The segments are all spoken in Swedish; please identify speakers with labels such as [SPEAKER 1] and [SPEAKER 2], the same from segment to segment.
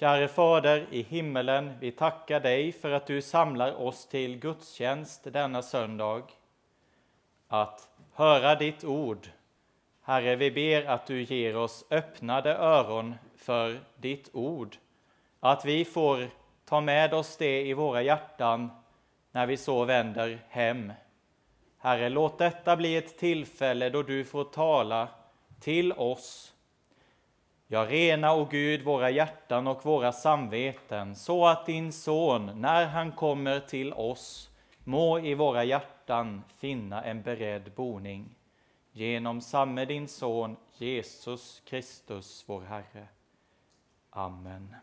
[SPEAKER 1] Käre Fader i himmelen, vi tackar dig för att du samlar oss till gudstjänst denna söndag. Att höra ditt ord. Herre, vi ber att du ger oss öppnade öron för ditt ord. Att vi får ta med oss det i våra hjärtan när vi så vänder hem. Herre, låt detta bli ett tillfälle då du får tala till oss. Ja, rena, o Gud, våra hjärtan och våra samveten, så att din son, när han kommer till oss, må i våra hjärtan finna en beredd boning. Genom samme din son, Jesus Kristus, vår Herre. Amen.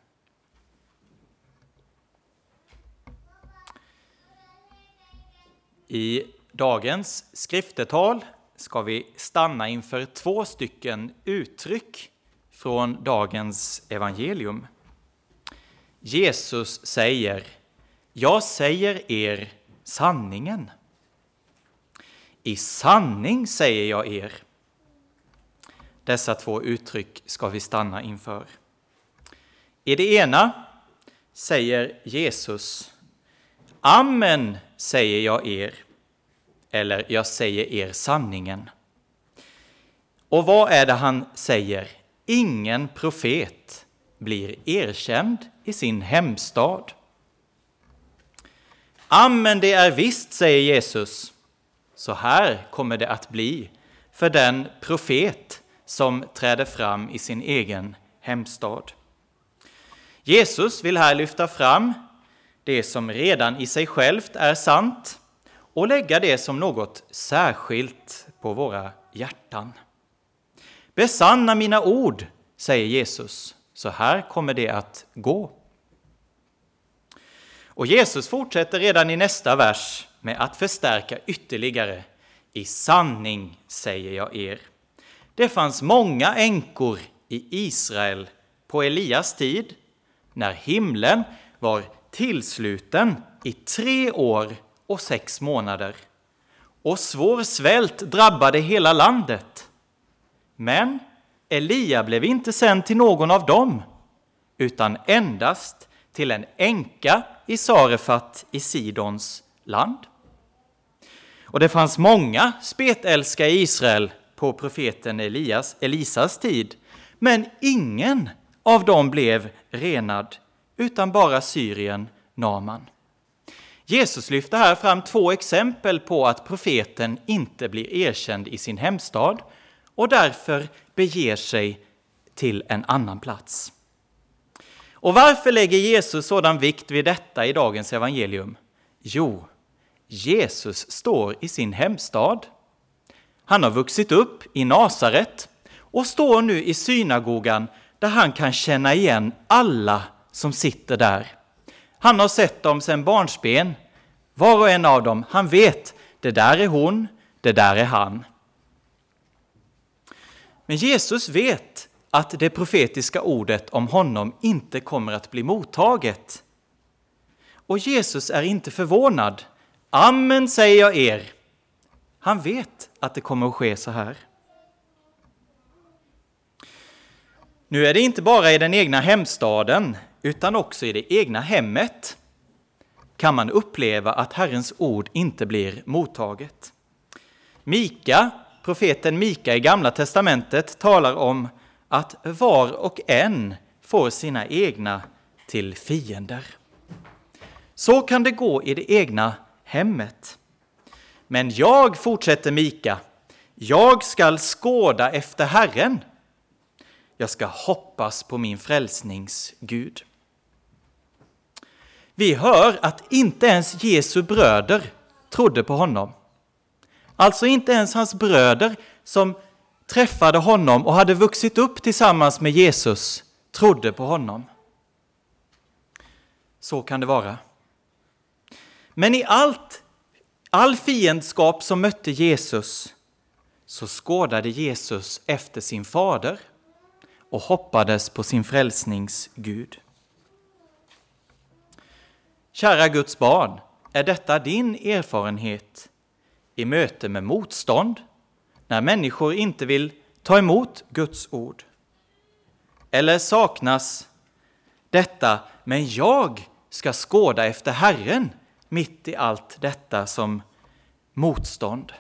[SPEAKER 1] I dagens skriftetal ska vi stanna inför två stycken uttryck från dagens evangelium. Jesus säger Jag säger er sanningen. I sanning säger jag er. Dessa två uttryck ska vi stanna inför. I det ena säger Jesus Amen säger jag er, eller jag säger er sanningen. Och vad är det han säger? Ingen profet blir erkänd i sin hemstad. Amen, det är visst, säger Jesus. Så här kommer det att bli för den profet som träder fram i sin egen hemstad. Jesus vill här lyfta fram det som redan i sig självt är sant och lägga det som något särskilt på våra hjärtan. Besanna mina ord, säger Jesus, så här kommer det att gå. Och Jesus fortsätter redan i nästa vers med att förstärka ytterligare. I sanning säger jag er. Det fanns många änkor i Israel på Elias tid, när himlen var tillsluten i tre år och sex månader och svår svält drabbade hela landet. Men Elia blev inte sänd till någon av dem, utan endast till en änka i Sarefat i Sidons land. Och det fanns många spetälska i Israel på profeten Elias, Elisas tid, men ingen av dem blev renad, utan bara Syrien Naman. Jesus lyfter här fram två exempel på att profeten inte blir erkänd i sin hemstad och därför beger sig till en annan plats. Och varför lägger Jesus sådan vikt vid detta i dagens evangelium? Jo, Jesus står i sin hemstad. Han har vuxit upp i Nasaret och står nu i synagogan där han kan känna igen alla som sitter där. Han har sett dem sedan barnsben, var och en av dem. Han vet, det där är hon, det där är han. Men Jesus vet att det profetiska ordet om honom inte kommer att bli mottaget. Och Jesus är inte förvånad. Amen säger jag er. Han vet att det kommer att ske så här. Nu är det inte bara i den egna hemstaden, utan också i det egna hemmet kan man uppleva att Herrens ord inte blir mottaget. Mika, profeten Mika i Gamla testamentet talar om att var och en får sina egna till fiender. Så kan det gå i det egna hemmet. Men jag, fortsätter Mika, jag skall skåda efter Herren. Jag ska hoppas på min frälsnings Gud. Vi hör att inte ens Jesu bröder trodde på honom. Alltså inte ens hans bröder som träffade honom och hade vuxit upp tillsammans med Jesus trodde på honom. Så kan det vara. Men i allt, all fiendskap som mötte Jesus så skådade Jesus efter sin fader och hoppades på sin frälsnings Gud. Kära Guds barn, är detta din erfarenhet i möte med motstånd, när människor inte vill ta emot Guds ord? Eller saknas detta, men jag ska skåda efter Herren mitt i allt detta som motstånd.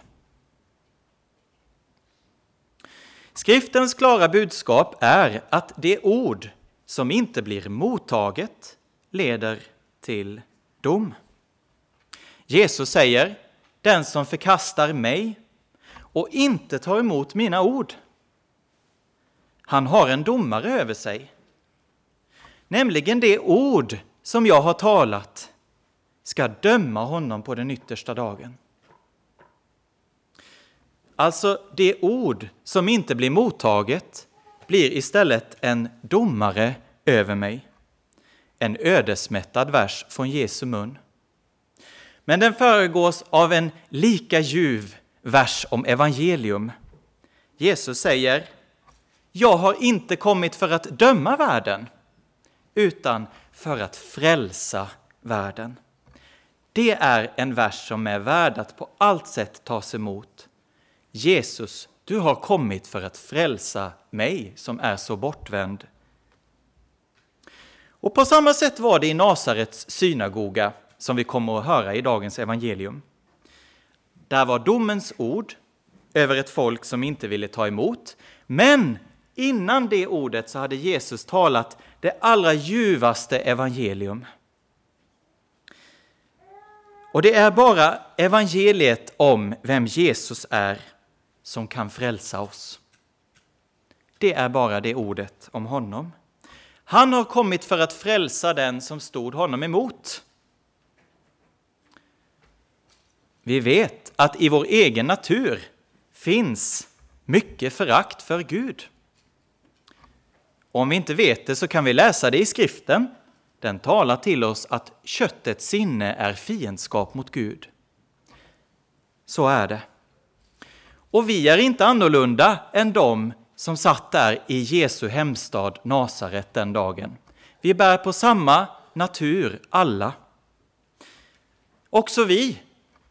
[SPEAKER 1] Skriftens klara budskap är att det ord som inte blir mottaget leder till dom. Jesus säger, den som förkastar mig och inte tar emot mina ord, han har en domare över sig. Nämligen det ord som jag har talat ska döma honom på den yttersta dagen. Alltså, det ord som inte blir mottaget blir istället en domare över mig. En ödesmättad vers från Jesu mun. Men den föregås av en lika ljuv vers om evangelium. Jesus säger Jag har inte kommit för att döma världen, utan för att frälsa världen. Det är en vers som är värd att på allt sätt tas emot. Jesus, du har kommit för att frälsa mig som är så bortvänd. Och på samma sätt var det i Nasarets synagoga som vi kommer att höra i dagens evangelium. Där var domens ord över ett folk som inte ville ta emot. Men innan det ordet så hade Jesus talat det allra ljuvaste evangelium. Och det är bara evangeliet om vem Jesus är som kan frälsa oss. Det är bara det ordet om honom. Han har kommit för att frälsa den som stod honom emot. Vi vet att i vår egen natur finns mycket förakt för Gud. Om vi inte vet det så kan vi läsa det i skriften. Den talar till oss att köttets sinne är fiendskap mot Gud. Så är det. Och vi är inte annorlunda än de som satt där i Jesu hemstad Nasaret den dagen. Vi bär på samma natur alla. Också vi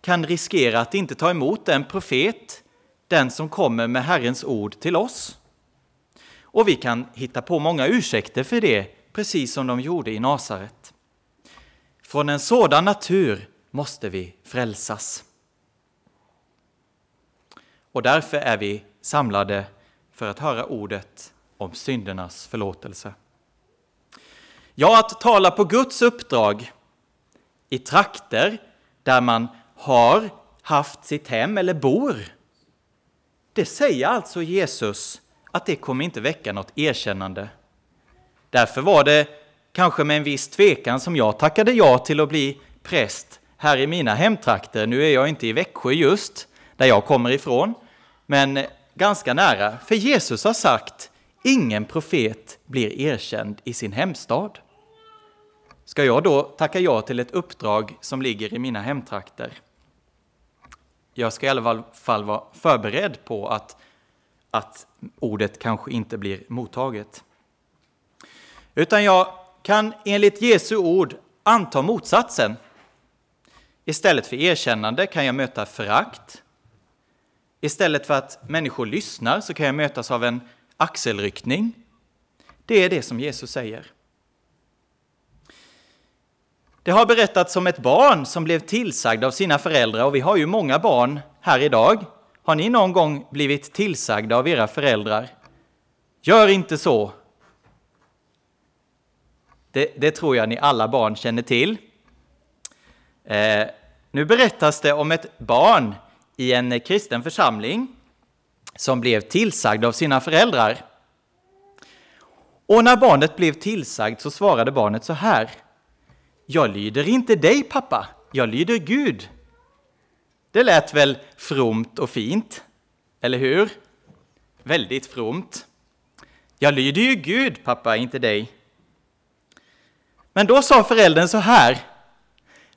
[SPEAKER 1] kan riskera att inte ta emot den profet, den som kommer med Herrens ord till oss. Och vi kan hitta på många ursäkter för det, precis som de gjorde i Nasaret. Från en sådan natur måste vi frälsas. Och därför är vi samlade för att höra ordet om syndernas förlåtelse. Ja, att tala på Guds uppdrag i trakter där man har haft sitt hem eller bor. Det säger alltså Jesus att det kommer inte väcka något erkännande. Därför var det kanske med en viss tvekan som jag tackade ja till att bli präst här i mina hemtrakter. Nu är jag inte i Växjö just, där jag kommer ifrån, men ganska nära. För Jesus har sagt, ingen profet blir erkänd i sin hemstad. Ska jag då tacka ja till ett uppdrag som ligger i mina hemtrakter? Jag ska i alla fall vara förberedd på att, att ordet kanske inte blir mottaget. Utan jag kan enligt Jesu ord anta motsatsen. Istället för erkännande kan jag möta förakt, Istället för att människor lyssnar så kan jag mötas av en axelryckning. Det är det som Jesus säger. Det har berättats om ett barn som blev tillsagd av sina föräldrar och vi har ju många barn här idag. Har ni någon gång blivit tillsagda av era föräldrar? Gör inte så. Det, det tror jag ni alla barn känner till. Eh, nu berättas det om ett barn i en kristen församling som blev tillsagd av sina föräldrar. Och när barnet blev tillsagd så svarade barnet så här. Jag lyder inte dig pappa, jag lyder Gud. Det lät väl fromt och fint, eller hur? Väldigt fromt. Jag lyder ju Gud pappa, inte dig. Men då sa föräldern så här.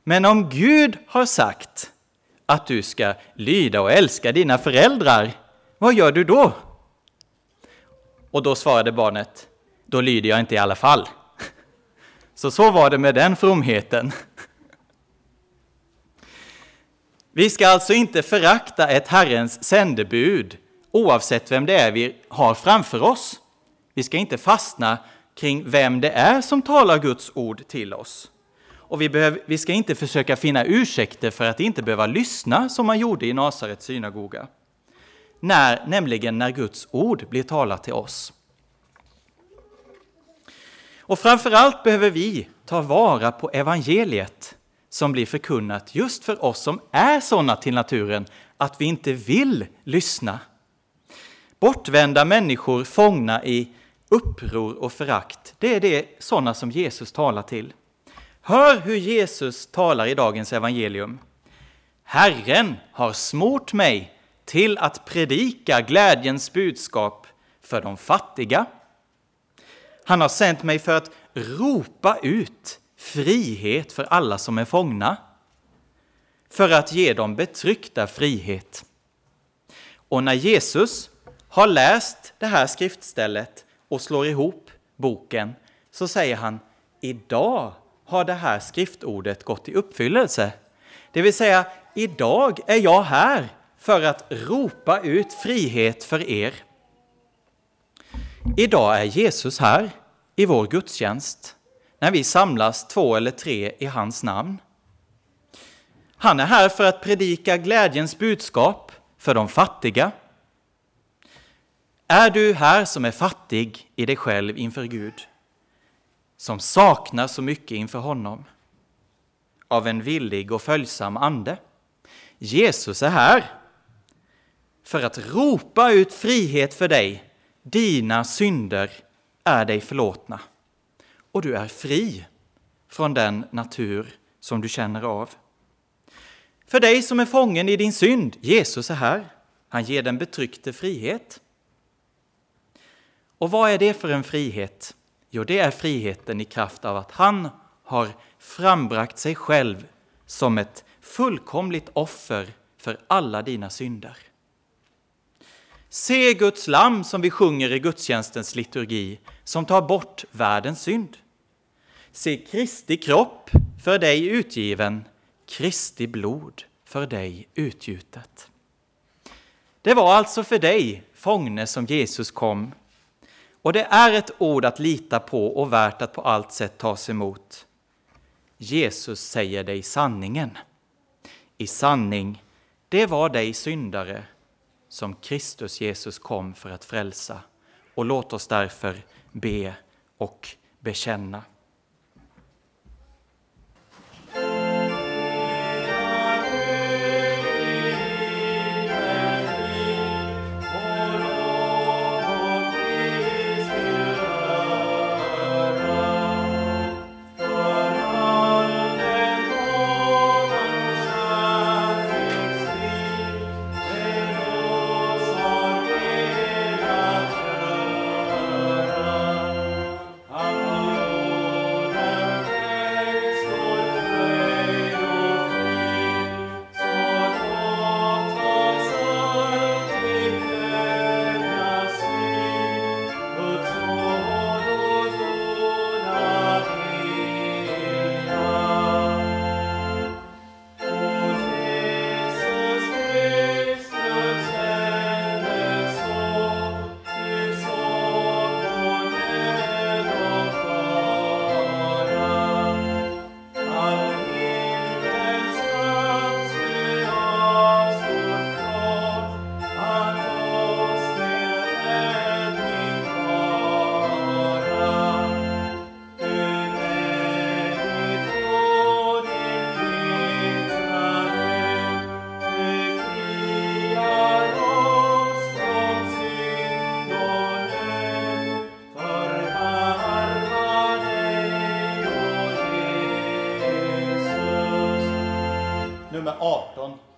[SPEAKER 1] Men om Gud har sagt att du ska lyda och älska dina föräldrar, vad gör du då? Och då svarade barnet, då lyder jag inte i alla fall. Så så var det med den fromheten. Vi ska alltså inte förakta ett Herrens sändebud oavsett vem det är vi har framför oss. Vi ska inte fastna kring vem det är som talar Guds ord till oss. Och vi, behöver, vi ska inte försöka finna ursäkter för att inte behöva lyssna som man gjorde i Nasarets synagoga. När, nämligen när Guds ord blir talat till oss. Och framförallt behöver vi ta vara på evangeliet som blir förkunnat just för oss som är sådana till naturen att vi inte vill lyssna. Bortvända människor fångna i uppror och förakt, det är det sådana som Jesus talar till. Hör hur Jesus talar i dagens evangelium. Herren har smort mig till att predika glädjens budskap för de fattiga. Han har sänt mig för att ropa ut frihet för alla som är fångna, för att ge dem betryckta frihet. Och när Jesus har läst det här skriftstället och slår ihop boken så säger han idag har det här skriftordet gått i uppfyllelse. Det vill säga, idag är jag här för att ropa ut frihet för er. Idag är Jesus här i vår gudstjänst när vi samlas två eller tre i hans namn. Han är här för att predika glädjens budskap för de fattiga. Är du här som är fattig i dig själv inför Gud, som saknar så mycket inför honom, av en villig och följsam ande? Jesus är här för att ropa ut frihet för dig. Dina synder är dig förlåtna och du är fri från den natur som du känner av. För dig som är fången i din synd, Jesus är här. Han ger den betryckte frihet. Och vad är det för en frihet? Jo, det är friheten i kraft av att han har frambragt sig själv som ett fullkomligt offer för alla dina synder. Se Guds lam som vi sjunger i gudstjänstens liturgi, som tar bort världens synd. Se Kristi kropp för dig utgiven, Kristi blod för dig utgjutet. Det var alltså för dig, fångne, som Jesus kom. Och det är ett ord att lita på och värt att på allt sätt tas emot. Jesus säger dig sanningen. I sanning, det var dig syndare som Kristus Jesus kom för att frälsa. Och låt oss därför be och bekänna. Nummer 18.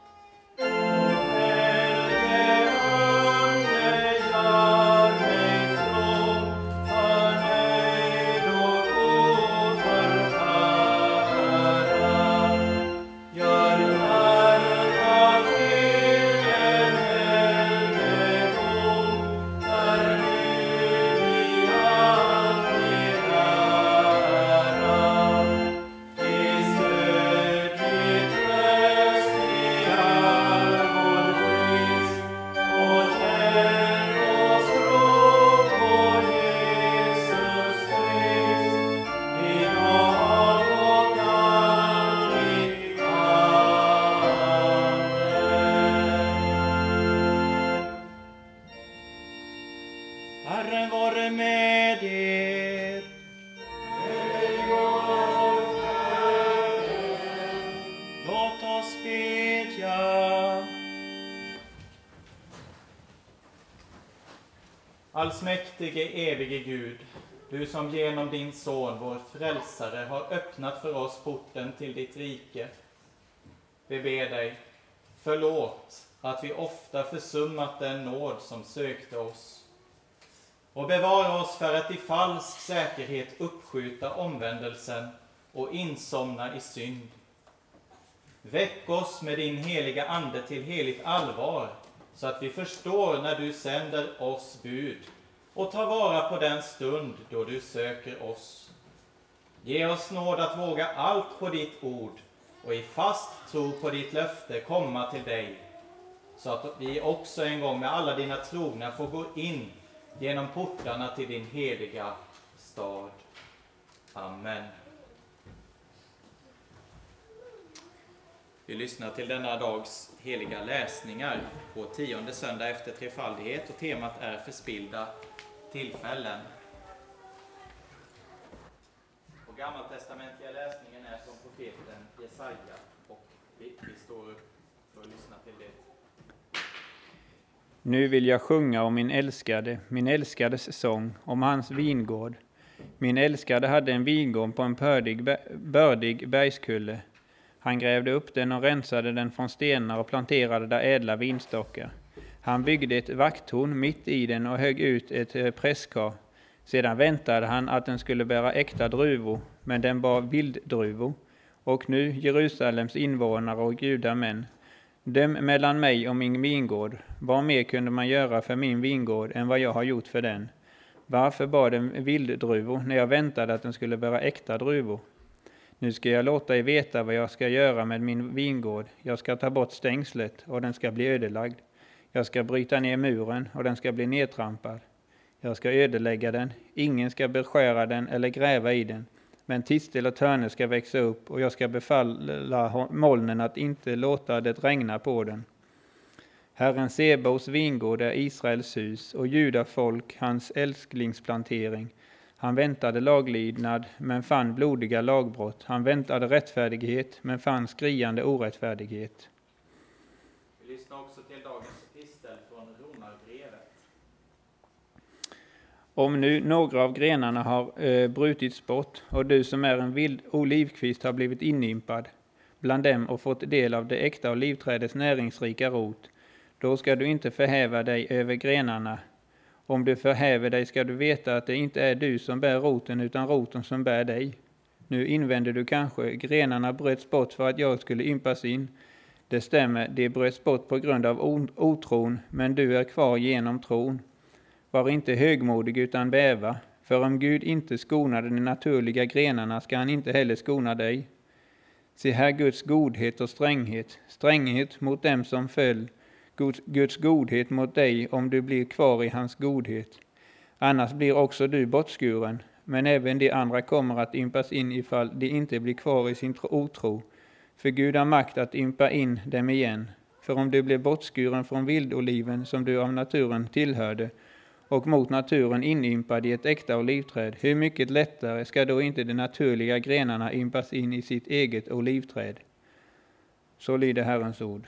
[SPEAKER 1] Allsmäktige, evige Gud, du som genom din son, vår frälsare, har öppnat för oss porten till ditt rike. Vi ber dig, förlåt att vi ofta försummat den nåd som sökte oss. Och bevara oss för att i falsk säkerhet uppskjuta omvändelsen och insomna i synd. Väck oss med din heliga Ande till heligt allvar, så att vi förstår när du sänder oss bud och ta vara på den stund då du söker oss. Ge oss nåd att våga allt på ditt ord och i fast tro på ditt löfte komma till dig, så att vi också en gång med alla dina trogna får gå in genom portarna till din heliga stad. Amen. Vi lyssnar till denna dags heliga läsningar på tionde söndag efter trefaldighet och temat är förspillda tillfällen. Och gammaltestamentliga läsningen är som profeten Jesaja och vi, vi står upp för att lyssna till det.
[SPEAKER 2] Nu vill jag sjunga om min älskade, min älskades sång, om hans vingård. Min älskade hade en vingård på en bördig, bördig bergskulle. Han grävde upp den och rensade den från stenar och planterade där ädla vinstockar. Han byggde ett vakttorn mitt i den och högg ut ett eh, presskar. Sedan väntade han att den skulle bära äkta druvor, men den bar vilddruvor. Och nu, Jerusalems invånare och judamän, döm mellan mig och min vingård. Vad mer kunde man göra för min vingård än vad jag har gjort för den? Varför bar den vilddruvor när jag väntade att den skulle bära äkta druvor? Nu ska jag låta er veta vad jag ska göra med min vingård. Jag ska ta bort stängslet och den ska bli ödelagd. Jag ska bryta ner muren och den ska bli nedtrampad. Jag ska ödelägga den, ingen ska beskära den eller gräva i den, men tistel och törne ska växa upp och jag ska befalla molnen att inte låta det regna på den. Herren Sebaos vingård är Israels hus och judafolk hans älsklingsplantering. Han väntade laglydnad, men fann blodiga lagbrott. Han väntade rättfärdighet, men fann skriande orättfärdighet.
[SPEAKER 1] Vi lyssnar också till dagens
[SPEAKER 2] Om nu några av grenarna har eh, brutits bort och du som är en vild olivkvist har blivit inympad bland dem och fått del av det äkta olivträdets näringsrika rot, då ska du inte förhäva dig över grenarna. Om du förhäver dig ska du veta att det inte är du som bär roten utan roten som bär dig. Nu invänder du kanske, grenarna bröts bort för att jag skulle ympas in. Det stämmer, de bröts bort på grund av otron, men du är kvar genom tron. Var inte högmodig utan bäva, för om Gud inte skonade de naturliga grenarna ska han inte heller skona dig. Se här Guds godhet och stränghet, stränghet mot dem som föll, Guds godhet mot dig om du blir kvar i hans godhet. Annars blir också du bortskuren, men även de andra kommer att ympas in ifall de inte blir kvar i sin otro. För Gud har makt att ympa in dem igen. För om du blir bortskuren från vildoliven som du av naturen tillhörde, och mot naturen inympad i ett äkta olivträd, hur mycket lättare ska då inte de naturliga grenarna ympas in i sitt eget olivträd? Så lyder Herrens ord.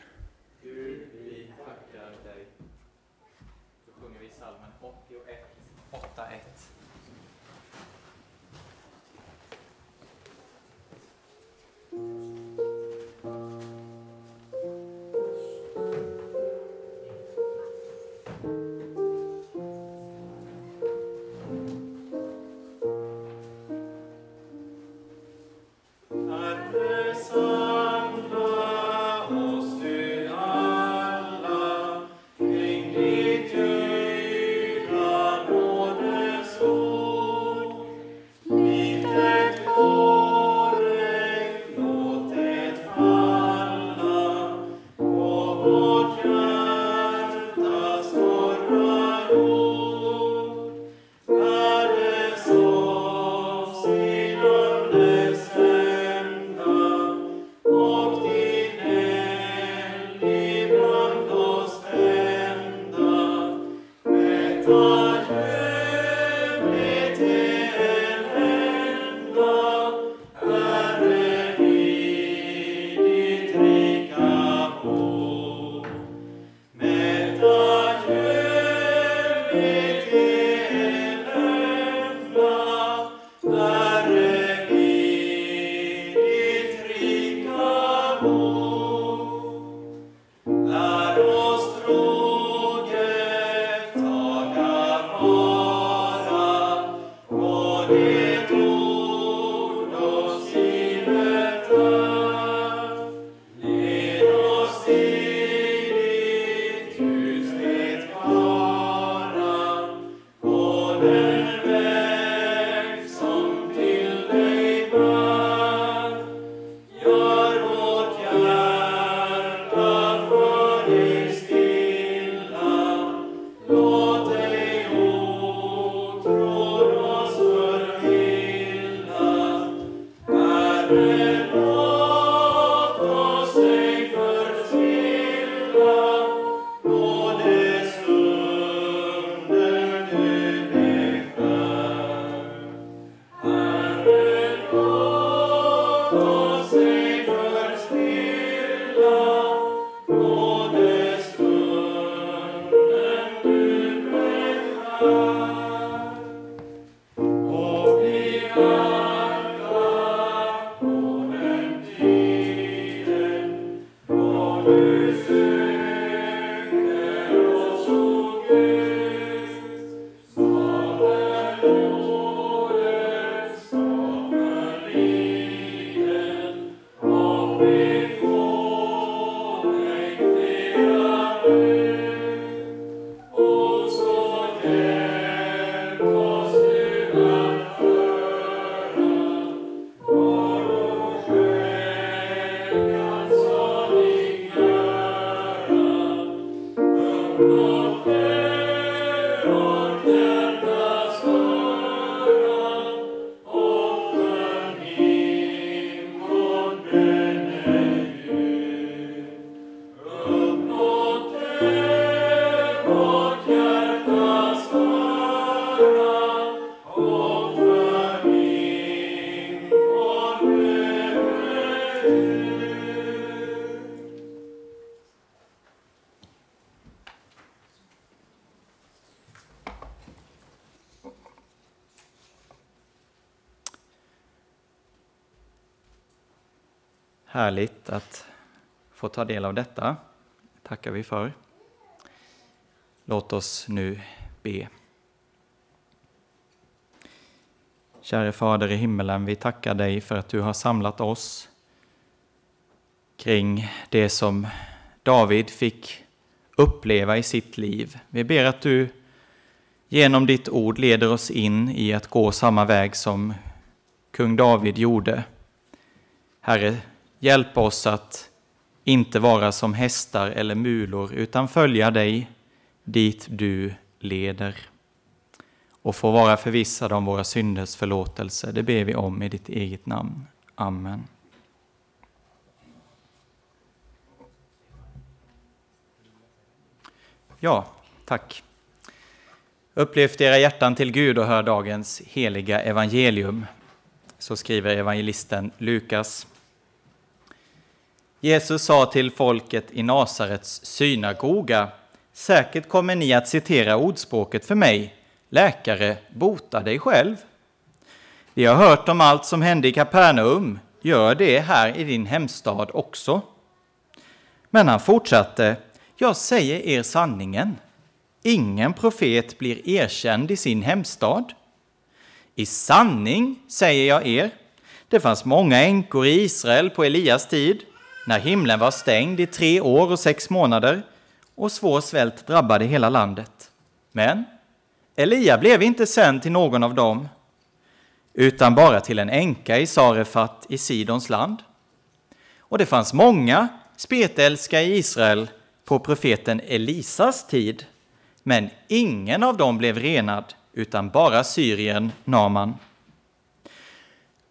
[SPEAKER 1] Att få ta del av detta. tackar vi för. Låt oss nu be. Käre Fader i himmelen, vi tackar dig för att du har samlat oss kring det som David fick uppleva i sitt liv. Vi ber att du genom ditt ord leder oss in i att gå samma väg som kung David gjorde. Herre, hjälp oss att inte vara som hästar eller mulor, utan följa dig dit du leder. Och få vara förvissade om våra synders förlåtelse. Det ber vi om i ditt eget namn. Amen. Ja, tack. Upplyft era hjärtan till Gud och hör dagens heliga evangelium. Så skriver evangelisten Lukas. Jesus sa till folket i Nasarets synagoga, säkert kommer ni att citera ordspråket för mig, läkare, bota dig själv. Vi har hört om allt som hände i Kapernaum, gör det här i din hemstad också. Men han fortsatte, jag säger er sanningen. Ingen profet blir erkänd i sin hemstad. I sanning säger jag er, det fanns många änkor i Israel på Elias tid, när himlen var stängd i tre år och sex månader och svår svält drabbade hela landet. Men Elia blev inte sänd till någon av dem, utan bara till en änka i Sarefat i Sidons land. Och det fanns många spetälska i Israel på profeten Elisas tid, men ingen av dem blev renad, utan bara syrien Naman.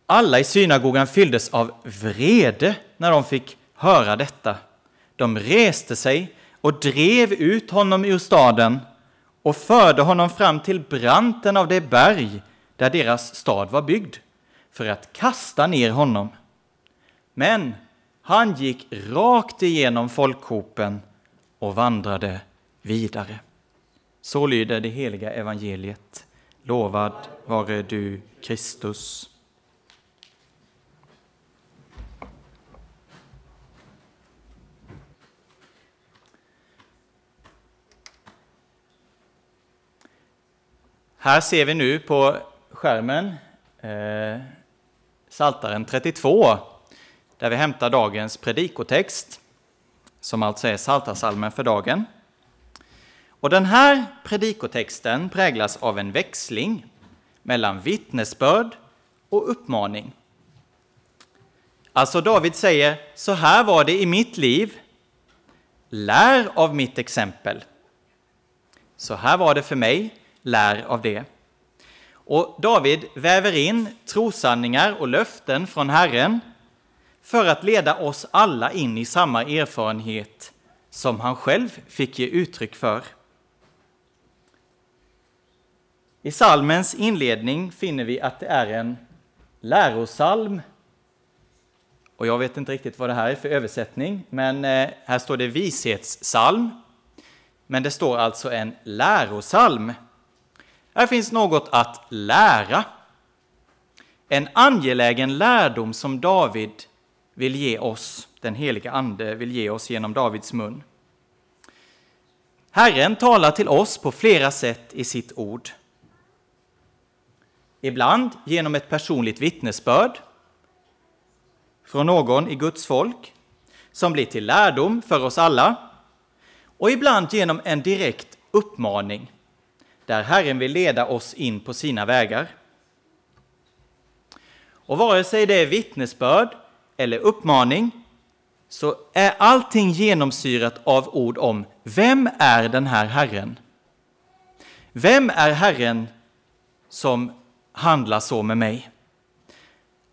[SPEAKER 1] Alla i synagogan fylldes av vrede när de fick höra detta. De reste sig och drev ut honom ur staden och förde honom fram till branten av det berg där deras stad var byggd, för att kasta ner honom. Men han gick rakt igenom folkhopen och vandrade vidare. Så lyder det heliga evangeliet. Lovad vare du, Kristus. Här ser vi nu på skärmen eh, Saltaren 32, där vi hämtar dagens predikotext, som alltså är Saltarsalmen för dagen. Och den här predikotexten präglas av en växling mellan vittnesbörd och uppmaning. Alltså David säger, så här var det i mitt liv. Lär av mitt exempel. Så här var det för mig lär av det. Och David väver in trosanningar och löften från Herren för att leda oss alla in i samma erfarenhet som han själv fick ge uttryck för. I salmens inledning finner vi att det är en lärosalm. Och jag vet inte riktigt vad det här är för översättning, men eh, här står det vishetssalm. Men det står alltså en lärosalm. Här finns något att lära. En angelägen lärdom som David vill ge oss, den heliga Ande vill ge oss genom Davids mun. Herren talar till oss på flera sätt i sitt ord. Ibland genom ett personligt vittnesbörd från någon i Guds folk som blir till lärdom för oss alla och ibland genom en direkt uppmaning där Herren vill leda oss in på sina vägar. Och vare sig det är vittnesbörd eller uppmaning så är allting genomsyrat av ord om vem är den här Herren? Vem är Herren som handlar så med mig?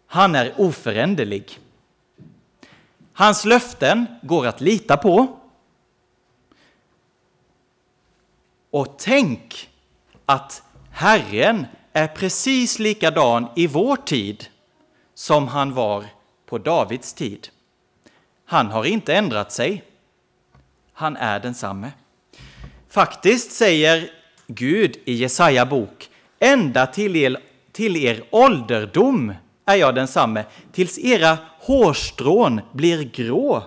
[SPEAKER 1] Han är oföränderlig. Hans löften går att lita på. Och tänk att Herren är precis likadan i vår tid som han var på Davids tid. Han har inte ändrat sig. Han är densamme. Faktiskt säger Gud i Jesaja bok, ända till er, till er ålderdom är jag densamme, tills era hårstrån blir grå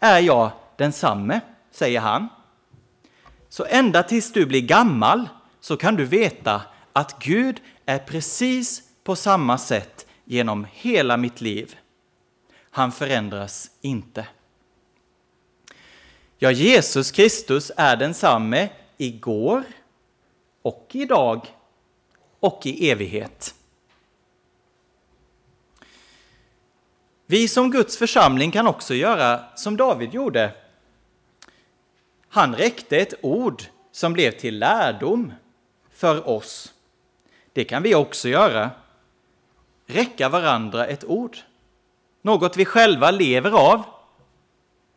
[SPEAKER 1] är jag densamme, säger han. Så ända tills du blir gammal så kan du veta att Gud är precis på samma sätt genom hela mitt liv. Han förändras inte. Ja, Jesus Kristus är densamme igår och idag och i evighet. Vi som Guds församling kan också göra som David gjorde. Han räckte ett ord som blev till lärdom för oss. Det kan vi också göra. Räcka varandra ett ord. Något vi själva lever av.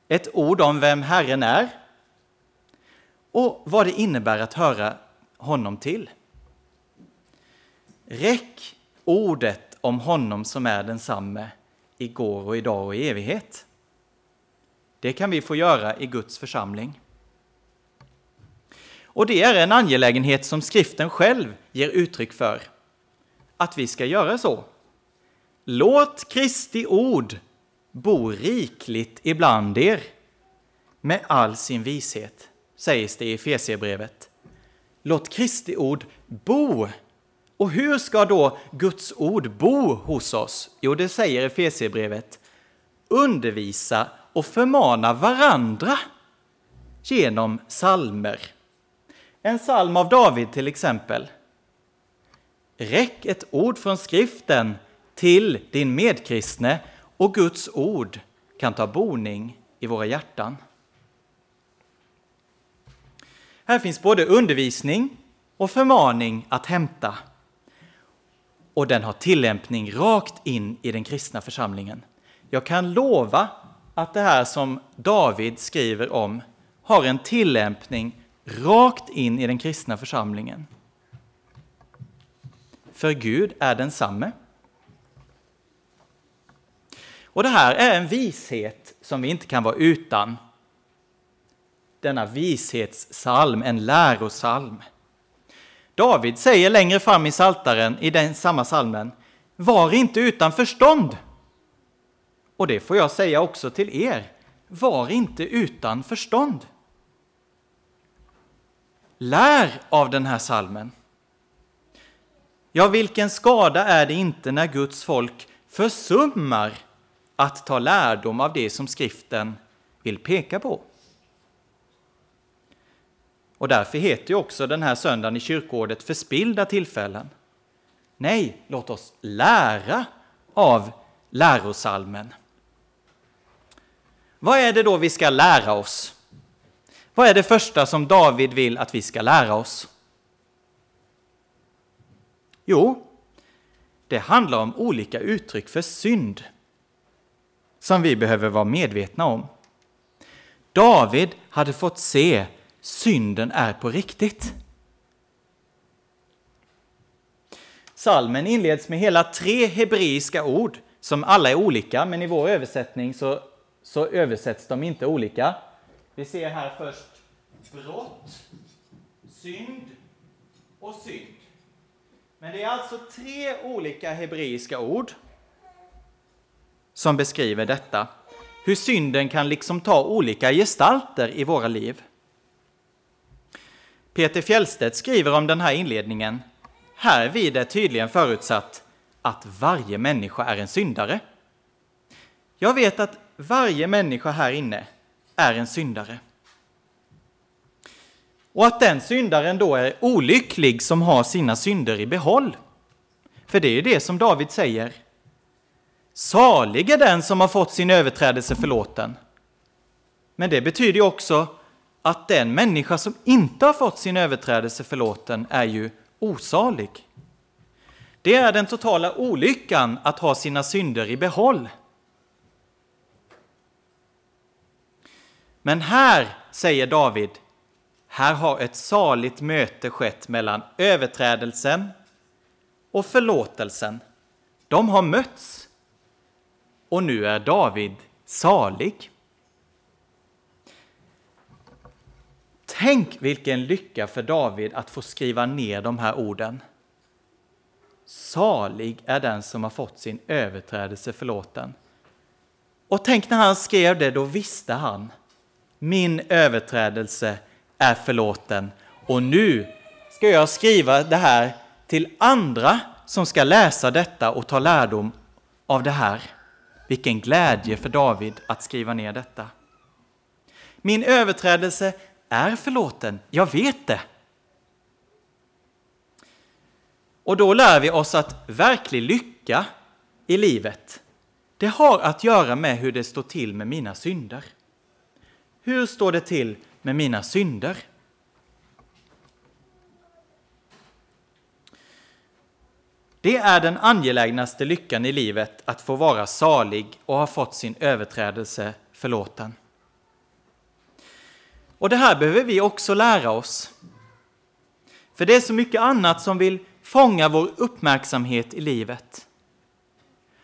[SPEAKER 1] Ett ord om vem Herren är. Och vad det innebär att höra honom till. Räck ordet om honom som är densamme igår och idag och i evighet. Det kan vi få göra i Guds församling. Och det är en angelägenhet som skriften själv ger uttryck för. Att vi ska göra så. Låt Kristi ord bo rikligt ibland er med all sin vishet, sägs det i Efesierbrevet. Låt Kristi ord bo. Och hur ska då Guds ord bo hos oss? Jo, det säger Efesierbrevet. Undervisa och förmana varandra genom salmer en psalm av David till exempel. Räck ett ord från skriften till din medkristne och Guds ord kan ta boning i våra hjärtan. Här finns både undervisning och förmaning att hämta. Och den har tillämpning rakt in i den kristna församlingen. Jag kan lova att det här som David skriver om har en tillämpning rakt in i den kristna församlingen. För Gud är densamme. Och det här är en vishet som vi inte kan vara utan. Denna vishetssalm, en lärosalm. David säger längre fram i saltaren i den samma salmen, var inte utan förstånd. Och det får jag säga också till er, var inte utan förstånd. Lär av den här salmen. Ja, vilken skada är det inte när Guds folk försummar att ta lärdom av det som skriften vill peka på. Och därför heter ju också den här söndagen i kyrkoåret Förspillda tillfällen. Nej, låt oss lära av lärosalmen. Vad är det då vi ska lära oss? Vad är det första som David vill att vi ska lära oss? Jo, det handlar om olika uttryck för synd som vi behöver vara medvetna om. David hade fått se synden är på riktigt. Salmen inleds med hela tre hebreiska ord som alla är olika, men i vår översättning så, så översätts de inte olika. Vi ser här först brott, synd och synd. Men det är alltså tre olika hebreiska ord som beskriver detta. Hur synden kan liksom ta olika gestalter i våra liv. Peter Fjellstedt skriver om den här inledningen. Här vid är tydligen förutsatt att varje människa är en syndare. Jag vet att varje människa här inne är en syndare. Och att den syndaren då är olycklig som har sina synder i behåll. För det är ju det som David säger. Salig är den som har fått sin överträdelse förlåten. Men det betyder ju också att den människa som inte har fått sin överträdelse förlåten är ju osalig. Det är den totala olyckan att ha sina synder i behåll. Men här, säger David, här har ett saligt möte skett mellan överträdelsen och förlåtelsen. De har mötts. Och nu är David salig. Tänk vilken lycka för David att få skriva ner de här orden. Salig är den som har fått sin överträdelse förlåten. Och tänk när han skrev det, då visste han. Min överträdelse är förlåten. Och nu ska jag skriva det här till andra som ska läsa detta och ta lärdom av det här. Vilken glädje för David att skriva ner detta. Min överträdelse är förlåten, jag vet det. Och då lär vi oss att verklig lycka i livet, det har att göra med hur det står till med mina synder. Hur står det till med mina synder? Det är den angelägnaste lyckan i livet att få vara salig och ha fått sin överträdelse förlåten. Och det här behöver vi också lära oss. För det är så mycket annat som vill fånga vår uppmärksamhet i livet.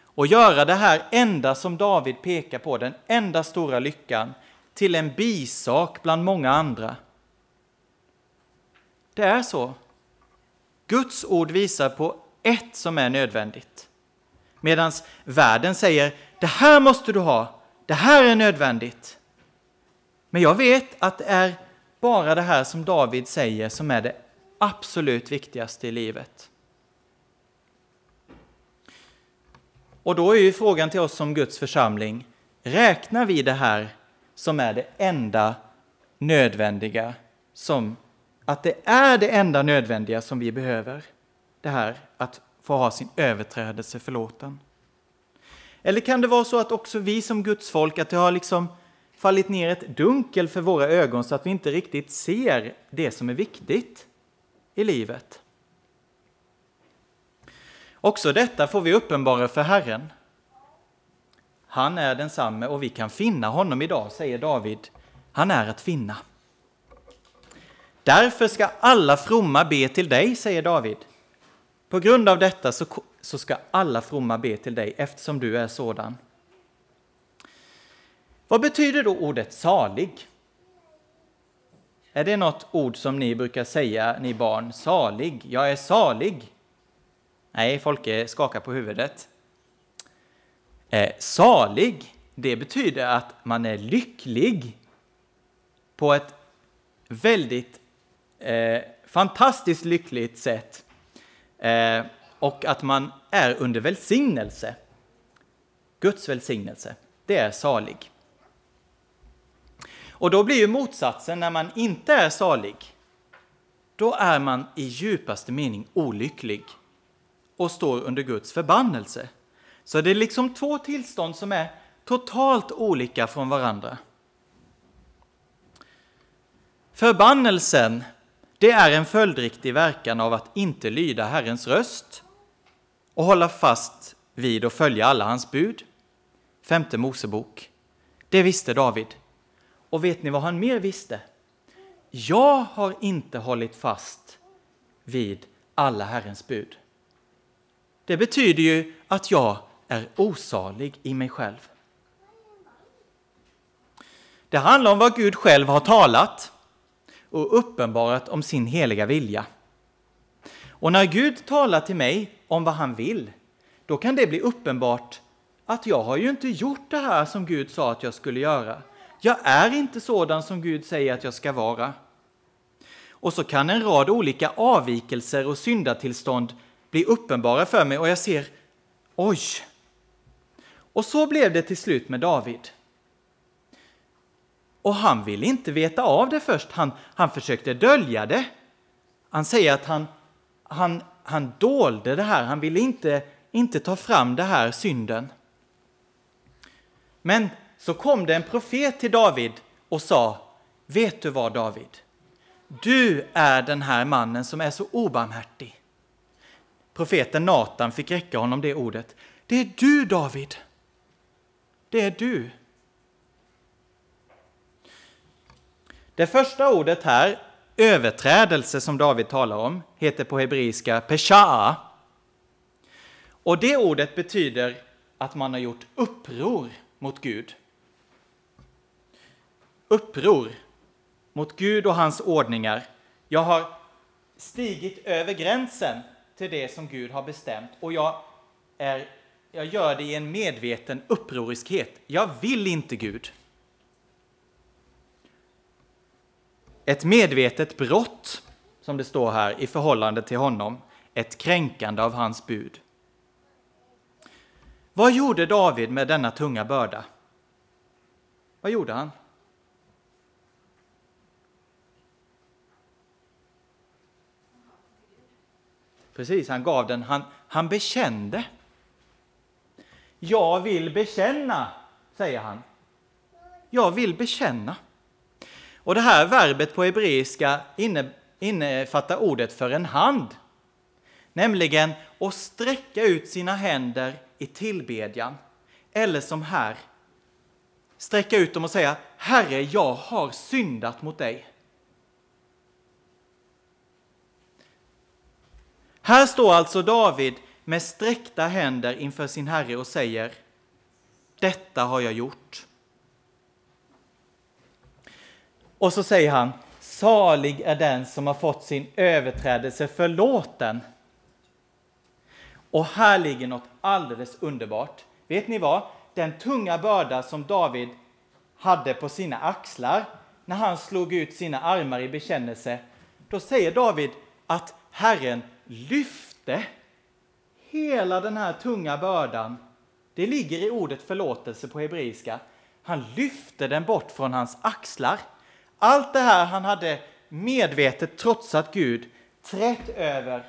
[SPEAKER 1] Och göra det här enda som David pekar på, den enda stora lyckan, till en bisak bland många andra. Det är så. Guds ord visar på ett som är nödvändigt. Medan världen säger det här måste du ha, det här är nödvändigt. Men jag vet att det är bara det här som David säger som är det absolut viktigaste i livet. Och då är ju frågan till oss som Guds församling, räknar vi det här som är det enda nödvändiga, som att det är det enda nödvändiga som vi behöver? Det här att få ha sin överträdelse förlåten. Eller kan det vara så att också vi som Guds folk, att det har liksom fallit ner ett dunkel för våra ögon så att vi inte riktigt ser det som är viktigt i livet. Också detta får vi uppenbara för Herren. Han är densamme och vi kan finna honom idag, säger David. Han är att finna. Därför ska alla fromma be till dig, säger David. På grund av detta så, så ska alla fromma be till dig eftersom du är sådan. Vad betyder då ordet salig? Är det något ord som ni brukar säga, ni barn? Salig, jag är salig. Nej, Folke skakar på huvudet. Eh, salig, det betyder att man är lycklig på ett väldigt eh, fantastiskt lyckligt sätt. Eh, och att man är under välsignelse. Guds välsignelse, det är salig. Och då blir ju motsatsen när man inte är salig. Då är man i djupaste mening olycklig och står under Guds förbannelse. Så det är liksom två tillstånd som är totalt olika från varandra. Förbannelsen, det är en följdriktig verkan av att inte lyda Herrens röst och hålla fast vid och följa alla hans bud. Femte Mosebok. Det visste David. Och vet ni vad han mer visste? Jag har inte hållit fast vid alla Herrens bud. Det betyder ju att jag är osalig i mig själv. Det handlar om vad Gud själv har talat och uppenbarat om sin heliga vilja. Och när Gud talar till mig om vad han vill, då kan det bli uppenbart att jag har ju inte gjort det här som Gud sa att jag skulle göra. Jag är inte sådan som Gud säger att jag ska vara. Och så kan en rad olika avvikelser och syndatillstånd bli uppenbara för mig och jag ser, oj! Och så blev det till slut med David. Och han ville inte veta av det först, han, han försökte dölja det. Han säger att han, han, han dolde det här, han ville inte, inte ta fram det här synden. Men så kom det en profet till David och sa, vet du vad David? Du är den här mannen som är så obarmhärtig. Profeten Natan fick räcka honom det ordet. Det är du David. Det är du. Det första ordet här, överträdelse som David talar om, heter på hebreiska pesha'a. Och det ordet betyder att man har gjort uppror mot Gud. Uppror mot Gud och hans ordningar. Jag har stigit över gränsen till det som Gud har bestämt och jag, är, jag gör det i en medveten upproriskhet. Jag vill inte Gud. Ett medvetet brott, som det står här, i förhållande till honom. Ett kränkande av hans bud. Vad gjorde David med denna tunga börda? Vad gjorde han? Precis, han gav den, han, han bekände. Jag vill bekänna, säger han. Jag vill bekänna. Och det här verbet på hebreiska innefattar ordet för en hand. Nämligen att sträcka ut sina händer i tillbedjan. Eller som här, sträcka ut dem och säga Herre, jag har syndat mot dig. Här står alltså David med sträckta händer inför sin Herre och säger Detta har jag gjort. Och så säger han Salig är den som har fått sin överträdelse förlåten. Och här ligger något alldeles underbart. Vet ni vad? Den tunga börda som David hade på sina axlar när han slog ut sina armar i bekännelse, då säger David att Herren lyfte hela den här tunga bördan. Det ligger i ordet förlåtelse på hebreiska. Han lyfte den bort från hans axlar. Allt det här han hade medvetet trotsat Gud, trätt över,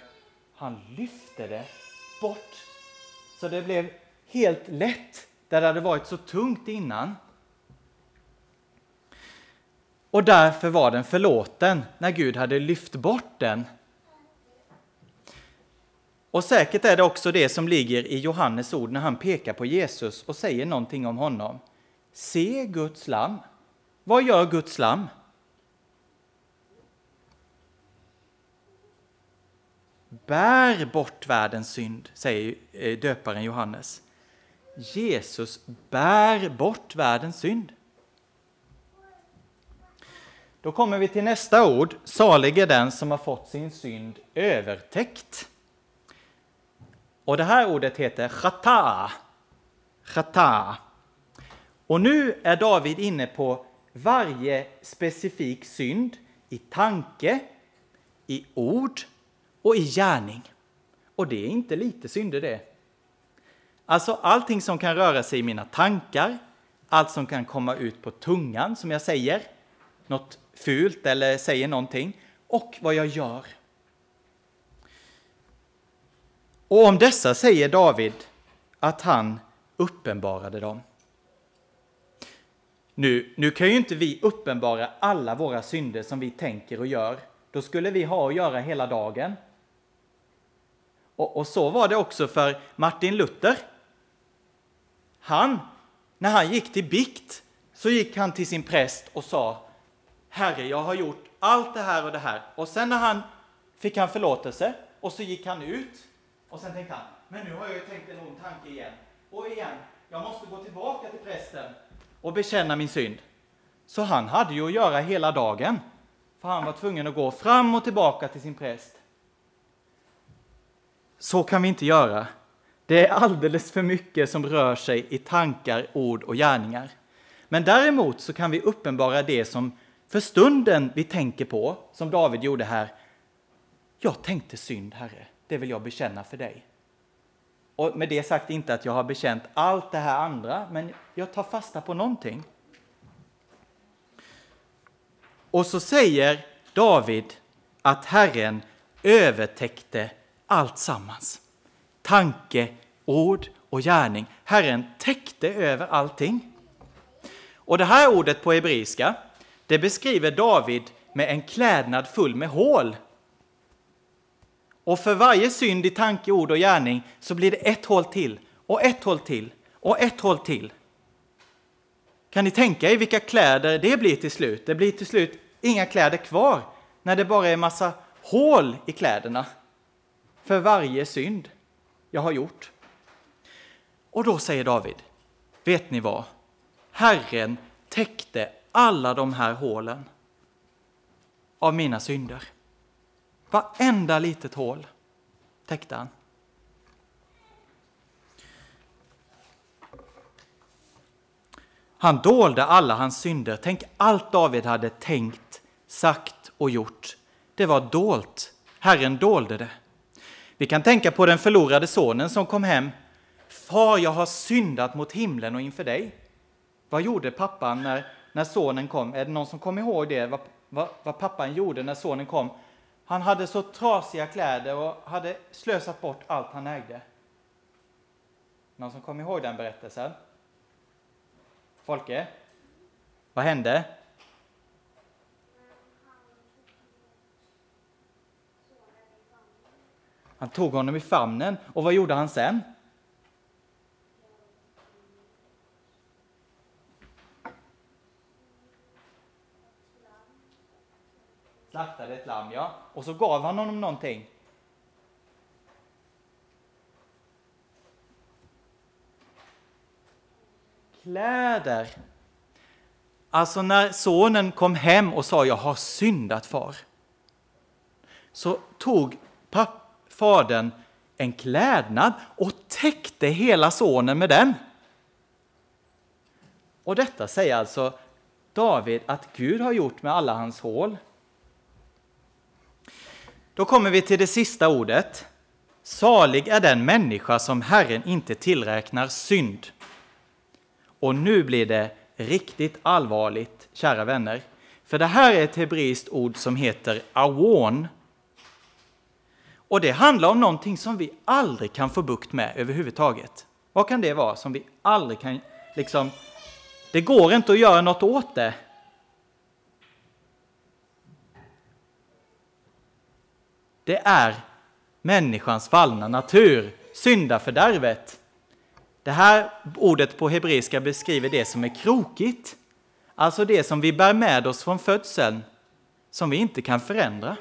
[SPEAKER 1] han lyfte det bort. Så det blev helt lätt där det hade varit så tungt innan. Och därför var den förlåten när Gud hade lyft bort den. Och säkert är det också det som ligger i Johannes ord när han pekar på Jesus och säger någonting om honom. Se Guds lam. Vad gör Guds lam? bär bort världens synd, säger eh, döparen Johannes. Jesus bär bort världens synd. Då kommer vi till nästa ord. Salig är den som har fått sin synd övertäckt. Och det här ordet heter chata. chata. Och nu är David inne på varje specifik synd i tanke, i ord och i gärning. Och det är inte lite synder det. Alltså allting som kan röra sig i mina tankar, allt som kan komma ut på tungan som jag säger, något fult eller säger någonting, och vad jag gör. Och om dessa säger David att han uppenbarade dem. Nu, nu kan ju inte vi uppenbara alla våra synder som vi tänker och gör då skulle vi ha att göra hela dagen. Och, och så var det också för Martin Luther. Han, när han gick till bikt, så gick han till sin präst och sa Herre, jag har gjort allt det här och det här. Och sen när han fick han förlåtelse och så gick han ut och sen tänkte han, men nu har jag ju tänkt en ond tanke igen. Och igen, jag måste gå tillbaka till prästen och bekänna min synd. Så han hade ju att göra hela dagen, för han var tvungen att gå fram och tillbaka till sin präst. Så kan vi inte göra. Det är alldeles för mycket som rör sig i tankar, ord och gärningar. Men däremot så kan vi uppenbara det som för stunden vi tänker på, som David gjorde här. Jag tänkte synd, Herre, det vill jag bekänna för dig. Och med det sagt inte att jag har bekänt allt det här andra, men jag tar fasta på någonting. Och så säger David att Herren övertäckte allt sammans. Tanke, ord och gärning. Herren täckte över allting. Och det här ordet på hebreiska, det beskriver David med en klädnad full med hål. Och för varje synd i tanke, ord och gärning så blir det ett hål till och ett hål till och ett hål till. Kan ni tänka er vilka kläder det blir till slut? Det blir till slut inga kläder kvar när det bara är massa hål i kläderna för varje synd jag har gjort. Och då säger David, vet ni vad? Herren täckte alla de här hålen av mina synder. Varenda litet hål täckte han. Han dolde alla hans synder. Tänk allt David hade tänkt, sagt och gjort. Det var dolt. Herren dolde det. Vi kan tänka på den förlorade sonen som kom hem. Far, jag har syndat mot himlen och inför dig. Vad gjorde pappan när, när sonen kom? Är det någon som kommer ihåg det? Vad, vad, vad pappan gjorde när sonen kom? Han hade så trasiga kläder och hade slösat bort allt han ägde. Någon som kommer ihåg den berättelsen? Folke? Vad hände? Han tog honom i famnen och vad gjorde han sen? Slaktade ett lamm, ja. Och så gav han honom någonting. Kläder. Alltså när sonen kom hem och sa jag har syndat far. Så tog fadern en klädnad och täckte hela sonen med den. Och detta säger alltså David att Gud har gjort med alla hans hål. Då kommer vi till det sista ordet. Salig är den människa som Herren inte tillräknar synd. Och nu blir det riktigt allvarligt, kära vänner. För det här är ett hebreiskt ord som heter awon och det handlar om någonting som vi aldrig kan få bukt med överhuvudtaget. Vad kan det vara som vi aldrig kan, liksom, det går inte att göra något åt det. Det är människans fallna natur, syndafördärvet. Det här ordet på hebreiska beskriver det som är krokigt, alltså det som vi bär med oss från födseln, som vi inte kan förändra.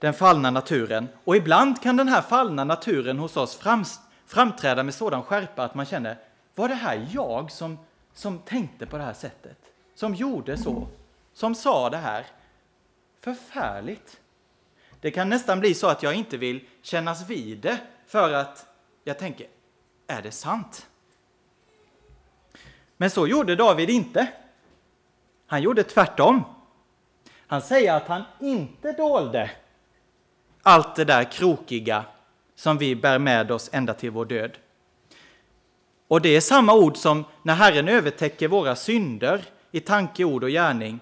[SPEAKER 1] den fallna naturen. Och ibland kan den här fallna naturen hos oss fram, framträda med sådan skärpa att man känner, var det här jag som, som tänkte på det här sättet? Som gjorde så? Som sa det här? Förfärligt! Det kan nästan bli så att jag inte vill kännas vid det för att jag tänker, är det sant? Men så gjorde David inte. Han gjorde tvärtom. Han säger att han inte dolde allt det där krokiga som vi bär med oss ända till vår död. Och det är samma ord som när Herren övertäcker våra synder i tanke, ord och gärning.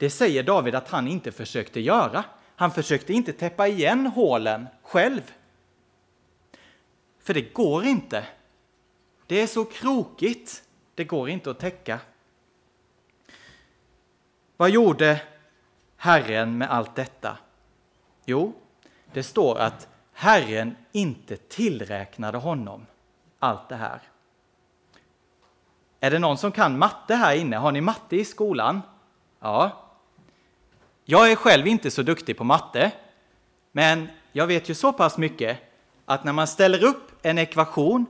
[SPEAKER 1] Det säger David att han inte försökte göra. Han försökte inte täppa igen hålen själv. För det går inte. Det är så krokigt. Det går inte att täcka. Vad gjorde Herren med allt detta? Jo, det står att Herren inte tillräknade honom allt det här. Är det någon som kan matte här inne? Har ni matte i skolan? Ja. Jag är själv inte så duktig på matte, men jag vet ju så pass mycket att när man ställer upp en ekvation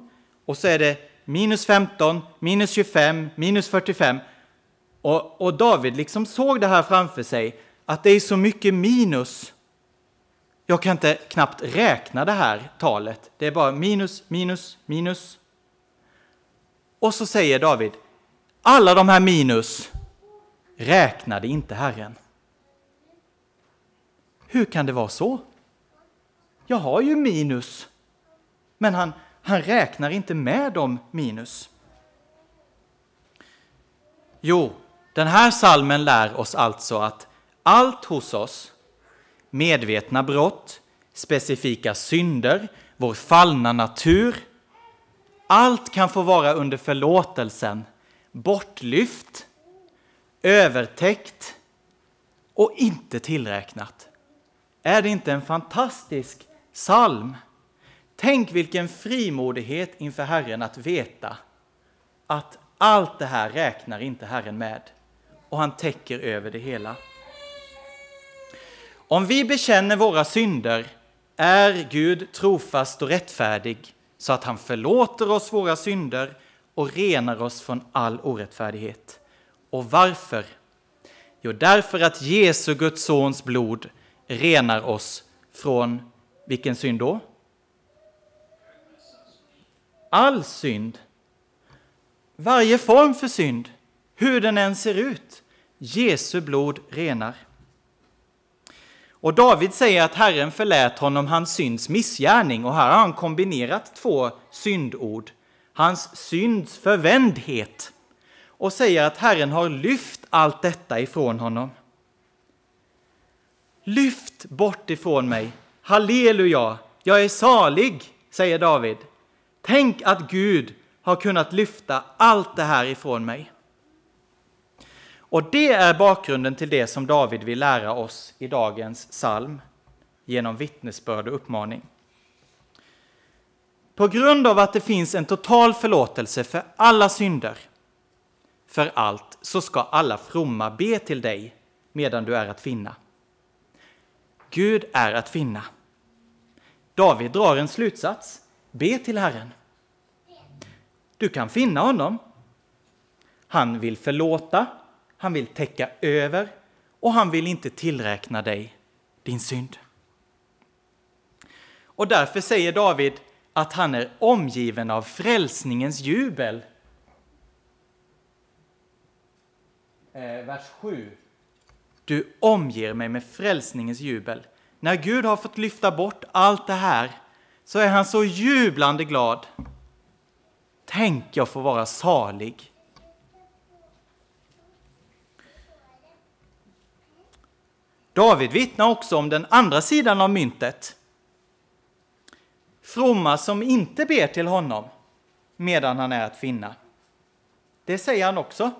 [SPEAKER 1] och så är det minus 15, minus 25, minus 45 och, och David liksom såg det här framför sig, att det är så mycket minus. Jag kan inte knappt räkna det här talet. Det är bara minus, minus, minus. Och så säger David, alla de här minus räknade inte Herren. Hur kan det vara så? Jag har ju minus, men han, han räknar inte med dem minus. Jo, den här salmen lär oss alltså att allt hos oss, medvetna brott, specifika synder, vår fallna natur, allt kan få vara under förlåtelsen, bortlyft, övertäckt och inte tillräknat. Är det inte en fantastisk psalm? Tänk vilken frimodighet inför Herren att veta att allt det här räknar inte Herren med och han täcker över det hela. Om vi bekänner våra synder är Gud trofast och rättfärdig så att han förlåter oss våra synder och renar oss från all orättfärdighet. Och varför? Jo, därför att Jesu, Guds sons blod, renar oss från vilken synd då? All synd. Varje form för synd, hur den än ser ut. Jesu blod renar. Och David säger att Herren förlät honom hans synds missgärning och här har han kombinerat två syndord. Hans synds förvändhet och säger att Herren har lyft allt detta ifrån honom. Lyft bort ifrån mig. Halleluja, jag är salig, säger David. Tänk att Gud har kunnat lyfta allt det här ifrån mig. Och det är bakgrunden till det som David vill lära oss i dagens psalm genom vittnesbörd och uppmaning. På grund av att det finns en total förlåtelse för alla synder, för allt, så ska alla fromma be till dig medan du är att finna. Gud är att finna. David drar en slutsats. Be till Herren. Du kan finna honom. Han vill förlåta, han vill täcka över och han vill inte tillräkna dig din synd. Och därför säger David att han är omgiven av frälsningens jubel. Eh, vers 7. Du omger mig med frälsningens jubel. När Gud har fått lyfta bort allt det här så är han så jublande glad. Tänk, jag får vara salig. David vittnar också om den andra sidan av myntet. Fromma som inte ber till honom medan han är att finna. Det säger han också.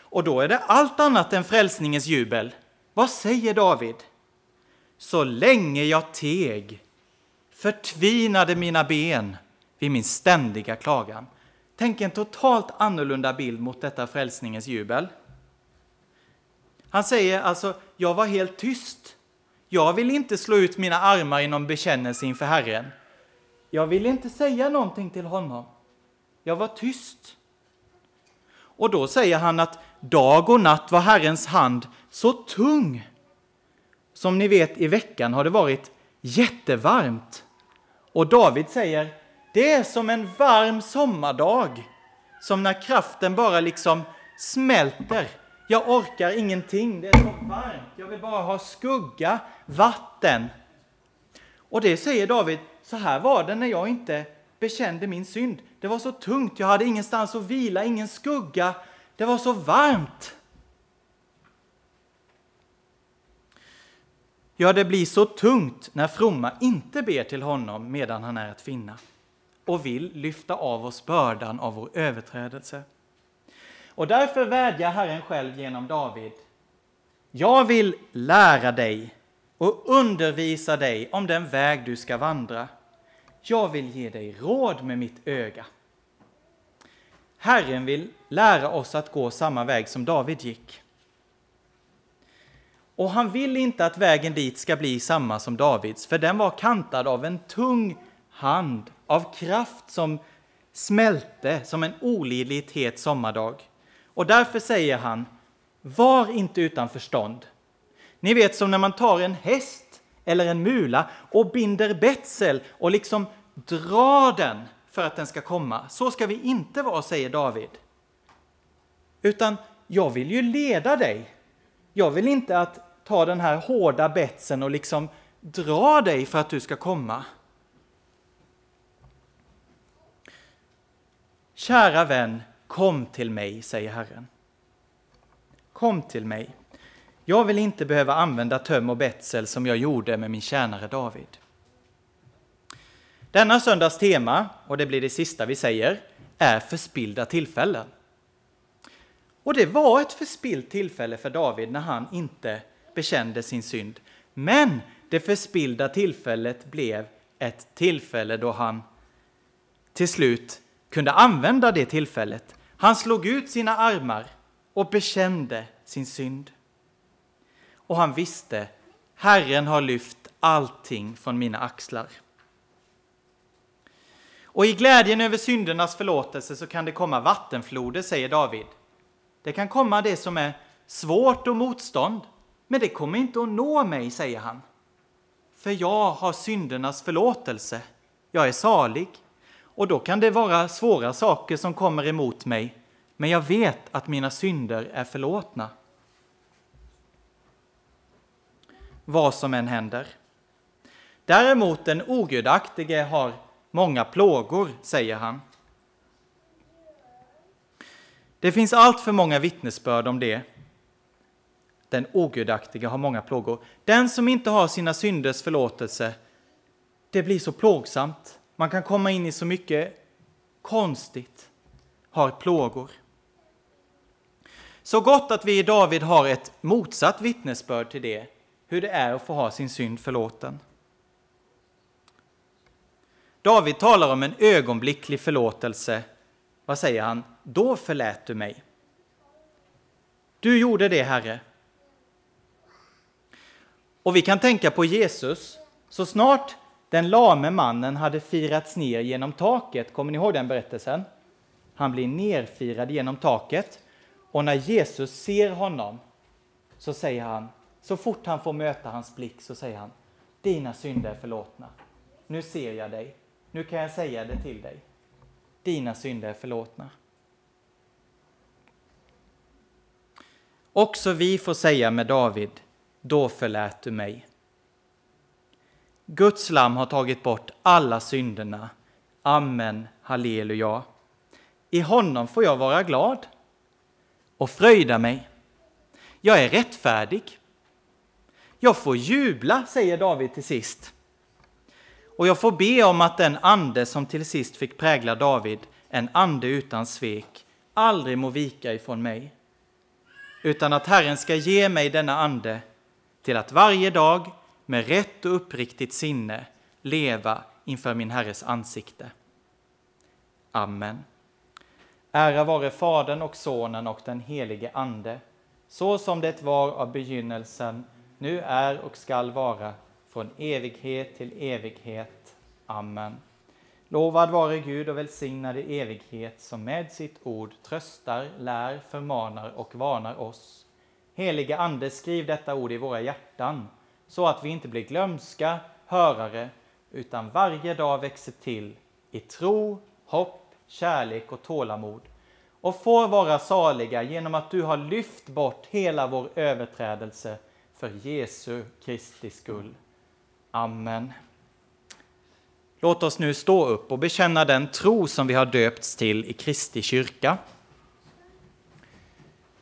[SPEAKER 1] Och då är det allt annat än frälsningens jubel. Vad säger David? Så länge jag teg förtvinade mina ben vid min ständiga klagan. Tänk en totalt annorlunda bild mot detta frälsningens jubel. Han säger alltså, jag var helt tyst. Jag vill inte slå ut mina armar i någon bekännelse inför Herren. Jag vill inte säga någonting till honom. Jag var tyst. Och då säger han att dag och natt var Herrens hand så tung. Som ni vet, i veckan har det varit jättevarmt. Och David säger, det är som en varm sommardag. Som när kraften bara liksom smälter jag orkar ingenting, det är så varmt, jag vill bara ha skugga, vatten. Och det säger David, så här var det när jag inte bekände min synd. Det var så tungt, jag hade ingenstans att vila, ingen skugga, det var så varmt. Ja, det blir så tungt när fromma inte ber till honom medan han är att finna och vill lyfta av oss bördan av vår överträdelse. Och därför vädjar Herren själv genom David. Jag vill lära dig och undervisa dig om den väg du ska vandra. Jag vill ge dig råd med mitt öga. Herren vill lära oss att gå samma väg som David gick. Och han vill inte att vägen dit ska bli samma som Davids, för den var kantad av en tung hand, av kraft som smälte som en olidligt het sommardag. Och därför säger han, var inte utan förstånd. Ni vet som när man tar en häst eller en mula och binder betsel och liksom drar den för att den ska komma. Så ska vi inte vara, säger David. Utan jag vill ju leda dig. Jag vill inte att ta den här hårda betsen och liksom dra dig för att du ska komma. Kära vän, kom till mig, säger Herren. Kom till mig. Jag vill inte behöva använda töm och betsel som jag gjorde med min tjänare David. Denna söndags tema, och det blir det sista vi säger, är förspillda tillfällen. Och det var ett förspillt tillfälle för David när han inte bekände sin synd. Men det förspillda tillfället blev ett tillfälle då han till slut kunde använda det tillfället. Han slog ut sina armar och bekände sin synd. Och han visste, Herren har lyft allting från mina axlar. Och i glädjen över syndernas förlåtelse så kan det komma vattenfloder, säger David. Det kan komma det som är svårt och motstånd, men det kommer inte att nå mig, säger han. För jag har syndernas förlåtelse. Jag är salig. Och då kan det vara svåra saker som kommer emot mig, men jag vet att mina synder är förlåtna. Vad som än händer. Däremot den ogudaktige har många plågor, säger han. Det finns allt för många vittnesbörd om det. Den ogudaktige har många plågor. Den som inte har sina synders förlåtelse, det blir så plågsamt. Man kan komma in i så mycket konstigt, har plågor. Så gott att vi i David har ett motsatt vittnesbörd till det, hur det är att få ha sin synd förlåten. David talar om en ögonblicklig förlåtelse. Vad säger han? Då förlät du mig. Du gjorde det, Herre. Och vi kan tänka på Jesus. Så snart den lame mannen hade firats ner genom taket, kommer ni ihåg den berättelsen? Han blir nerfirad genom taket och när Jesus ser honom så säger han, så fort han får möta hans blick så säger han, dina synder är förlåtna. Nu ser jag dig. Nu kan jag säga det till dig. Dina synder är förlåtna. Också vi får säga med David, då förlät du mig. Guds lam har tagit bort alla synderna. Amen, halleluja. I honom får jag vara glad och fröjda mig. Jag är rättfärdig. Jag får jubla, säger David till sist. Och jag får be om att den ande som till sist fick prägla David, en ande utan svek, aldrig må vika ifrån mig. Utan att Herren ska ge mig denna ande till att varje dag med rätt och uppriktigt sinne leva inför min Herres ansikte. Amen. Ära vare Fadern och Sonen och den helige Ande, så som det var av begynnelsen, nu är och skall vara, från evighet till evighet. Amen. Lovad vare Gud och välsignad i evighet som med sitt ord tröstar, lär, förmanar och varnar oss. Helige Ande, skriv detta ord i våra hjärtan så att vi inte blir glömska hörare utan varje dag växer till i tro, hopp, kärlek och tålamod och får vara saliga genom att du har lyft bort hela vår överträdelse för Jesu Kristi skull. Amen. Låt oss nu stå upp och bekänna den tro som vi har döpts till i Kristi kyrka.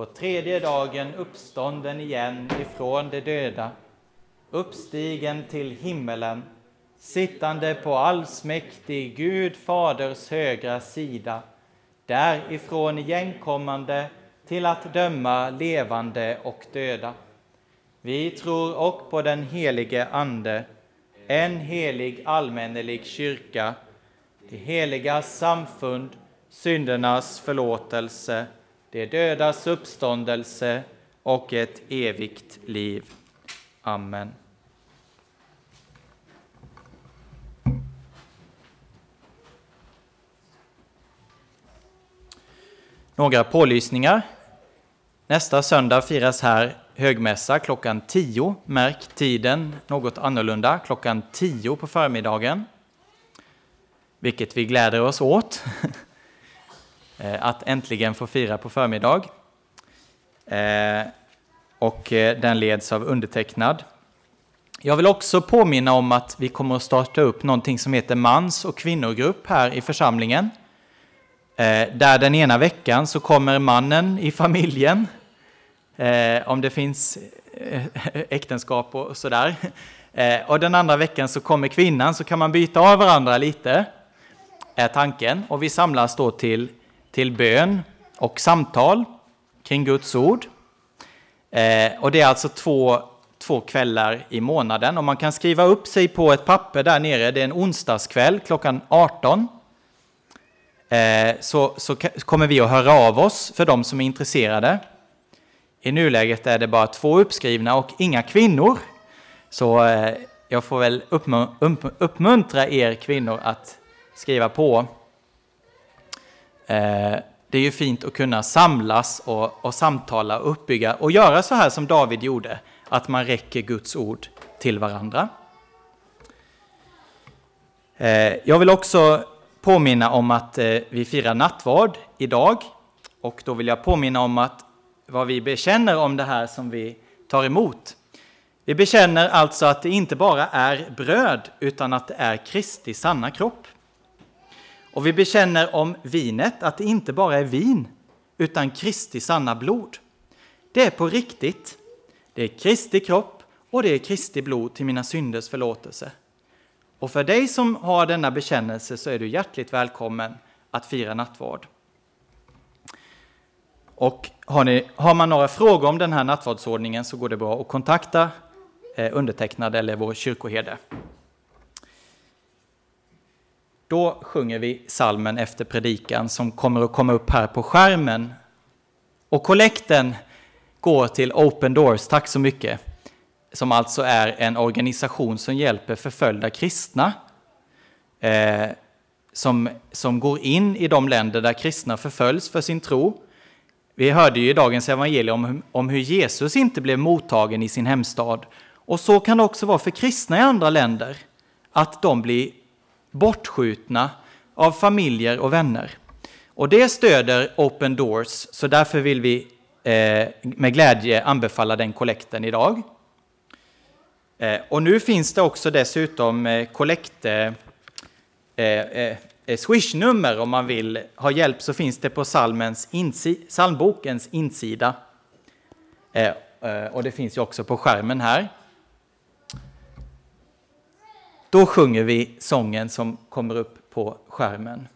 [SPEAKER 1] på tredje dagen uppstånden igen ifrån de döda, uppstigen till himmelen, sittande på allsmäktig Gud Faders högra sida, därifrån igenkommande till att döma levande och döda. Vi tror och på den helige Ande, en helig allmännelig kyrka, det heliga samfund, syndernas förlåtelse, det dödas uppståndelse och ett evigt liv. Amen. Några pålysningar. Nästa söndag firas här högmässa klockan 10. Märk tiden något annorlunda, klockan 10 på förmiddagen. Vilket vi gläder oss åt, Eh, att äntligen få fira på förmiddag. Eh, och eh, den leds av undertecknad. Jag vill också påminna om att vi kommer att starta upp någonting som heter mans och kvinnogrupp här i församlingen. Där den ena veckan så kommer mannen i familjen om det finns äktenskap och sådär. Och den andra veckan så kommer kvinnan, så kan man byta av varandra lite, är tanken. Och vi samlas då till, till bön och samtal kring Guds ord. Eh, och det är alltså två, två kvällar i månaden. Och man kan skriva upp sig på ett papper där nere, det är en onsdagskväll klockan 18. Eh, så, så kommer vi att höra av oss för de som är intresserade. I nuläget är det bara två uppskrivna och inga kvinnor. Så eh, jag får väl uppmuntra er kvinnor att skriva på. Eh, det är ju fint att kunna samlas och, och samtala och uppbygga och göra så här som David gjorde, att man räcker Guds ord till varandra. Eh, jag vill också påminna om att eh, vi firar nattvard idag och då vill jag påminna om att vad vi bekänner om det här som vi tar emot. Vi bekänner alltså att det inte bara är bröd, utan att det är Kristi sanna kropp. Och vi bekänner om vinet att det inte bara är vin, utan Kristi sanna blod. Det är på riktigt. Det är Kristi kropp och det är Kristi blod till mina synders förlåtelse. Och för dig som har denna bekännelse så är du hjärtligt välkommen att fira nattvard. Och har, ni, har man några frågor om den här nattvardsordningen så går det bra att kontakta eh, undertecknad eller vår kyrkoherde. Då sjunger vi salmen efter predikan som kommer att komma upp här på skärmen. Och kollekten går till Open Doors, tack så mycket, som alltså är en organisation som hjälper förföljda kristna eh, som, som går in i de länder där kristna förföljs för sin tro vi hörde ju i dagens evangelium om, om hur Jesus inte blev mottagen i sin hemstad. Och så kan det också vara för kristna i andra länder, att de blir bortskjutna av familjer och vänner. Och det stöder Open Doors, så därför vill vi eh, med glädje anbefalla den kollekten idag. Eh, och nu finns det också dessutom eh, kollekte eh, eh, Eh, swishnummer om man vill ha hjälp så finns det på salmens insi psalmbokens insida. Eh, eh, och det finns ju också på skärmen här. Då sjunger vi sången som kommer upp på skärmen.